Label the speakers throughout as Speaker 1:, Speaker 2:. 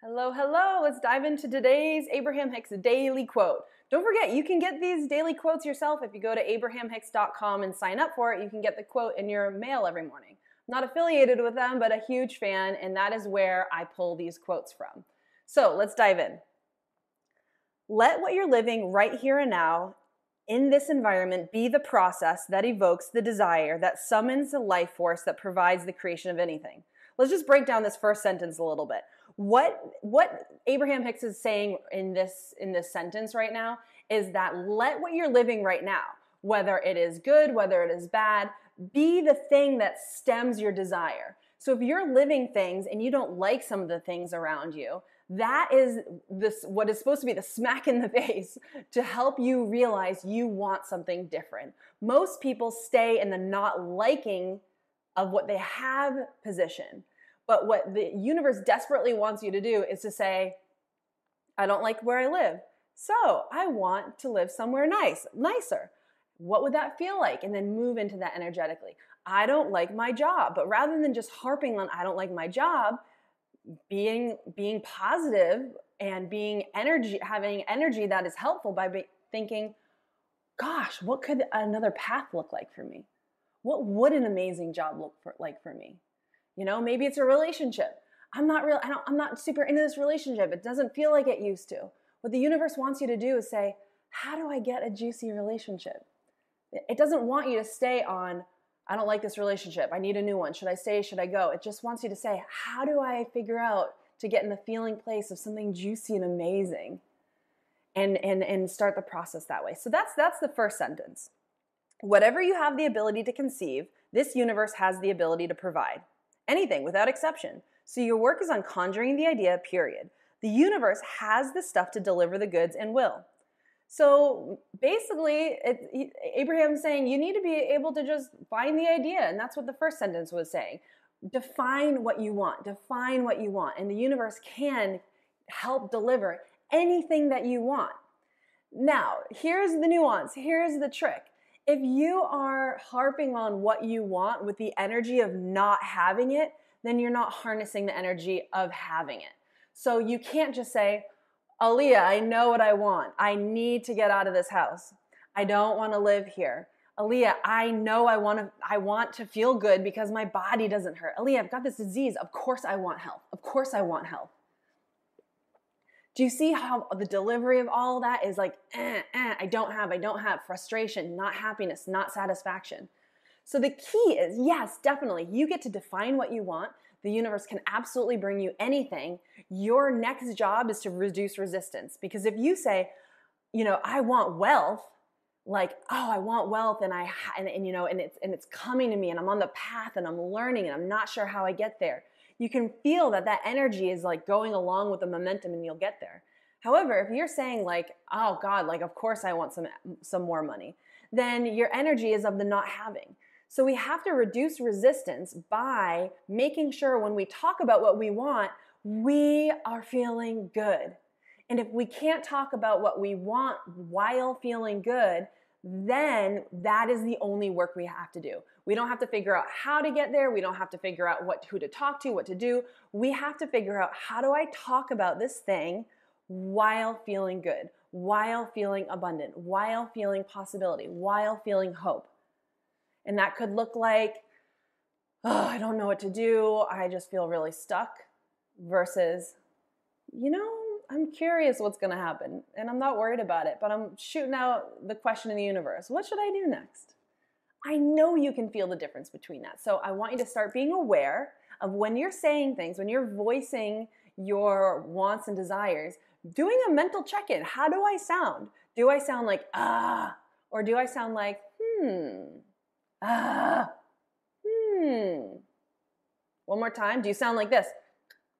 Speaker 1: Hello, hello. Let's dive into today's Abraham Hicks daily quote. Don't forget, you can get these daily quotes yourself if you go to abrahamhicks.com and sign up for it. You can get the quote in your mail every morning. I'm not affiliated with them, but a huge fan, and that is where I pull these quotes from. So let's dive in. Let what you're living right here and now in this environment be the process that evokes the desire that summons the life force that provides the creation of anything. Let's just break down this first sentence a little bit what what Abraham Hicks is saying in this in this sentence right now is that let what you're living right now, whether it is good, whether it is bad, be the thing that stems your desire. So if you're living things and you don't like some of the things around you, that is this what is supposed to be the smack in the face to help you realize you want something different. Most people stay in the not liking of what they have position. But what the universe desperately wants you to do is to say, I don't like where I live. So I want to live somewhere nice, nicer. What would that feel like? And then move into that energetically. I don't like my job. But rather than just harping on I don't like my job, being being positive and being energy having energy that is helpful by be, thinking gosh what could another path look like for me what would an amazing job look for, like for me you know, maybe it's a relationship. I'm not real, I don't, I'm not super into this relationship. It doesn't feel like it used to. What the universe wants you to do is say, how do I get a juicy relationship? It doesn't want you to stay on, I don't like this relationship. I need a new one. Should I stay? Should I go? It just wants you to say, how do I figure out to get in the feeling place of something juicy and amazing? And, and, and start the process that way. So that's, that's the first sentence. Whatever you have the ability to conceive, this universe has the ability to provide anything without exception. So your work is on conjuring the idea, period. The universe has the stuff to deliver the goods and will. So basically, it, Abraham's saying you need to be able to just find the idea. And that's what the first sentence was saying. Define what you want, define what you want. And the universe can help deliver anything that you want. Now, here's the nuance, here's the trick if you are harping on what you want with the energy of not having it, then you're not harnessing the energy of having it. So you can't just say, Aaliyah, I know what I want. I need to get out of this house. I don't want to live here. Aaliyah, I know I want to I want to feel good because my body doesn't hurt. Aaliyah, I've got this disease. Of course I want health. Of course I want health. Do you see how the delivery of all of that is like, eh, eh, I don't have, I don't have, frustration, not happiness, not satisfaction. So the key is yes, definitely, you get to define what you want. The universe can absolutely bring you anything. Your next job is to reduce resistance. Because if you say, you know, I want wealth, like, oh, I want wealth and I, and, and you know, and it's, and it's coming to me and I'm on the path and I'm learning and I'm not sure how I get there you can feel that that energy is like going along with the momentum and you'll get there. However, if you're saying like, "Oh god, like of course I want some some more money." Then your energy is of the not having. So we have to reduce resistance by making sure when we talk about what we want, we are feeling good. And if we can't talk about what we want while feeling good, then that is the only work we have to do. We don't have to figure out how to get there. We don't have to figure out what who to talk to, what to do. We have to figure out how do I talk about this thing while feeling good, while feeling abundant, while feeling possibility, while feeling hope. And that could look like, oh, I don't know what to do. I just feel really stuck versus, you know, I'm curious what's going to happen and I'm not worried about it, but I'm shooting out the question in the universe. What should I do next? I know you can feel the difference between that. So I want you to start being aware of when you're saying things, when you're voicing your wants and desires, doing a mental check in. How do I sound? Do I sound like, ah, or do I sound like, hmm, ah, hmm? One more time. Do you sound like this?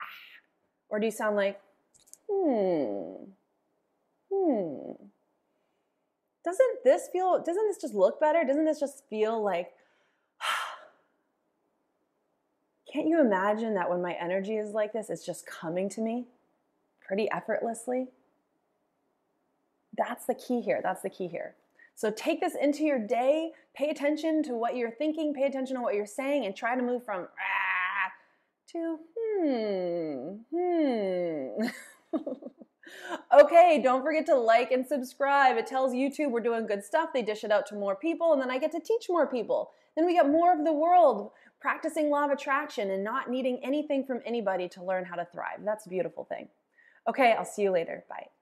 Speaker 1: Ah. Or do you sound like, hmm, hmm? Doesn't this feel, doesn't this just look better? Doesn't this just feel like, can't you imagine that when my energy is like this, it's just coming to me pretty effortlessly? That's the key here. That's the key here. So take this into your day, pay attention to what you're thinking, pay attention to what you're saying, and try to move from ah to hmm, hmm. Okay, don't forget to like and subscribe. It tells YouTube we're doing good stuff. They dish it out to more people, and then I get to teach more people. Then we get more of the world practicing law of attraction and not needing anything from anybody to learn how to thrive. That's a beautiful thing. Okay, I'll see you later. Bye.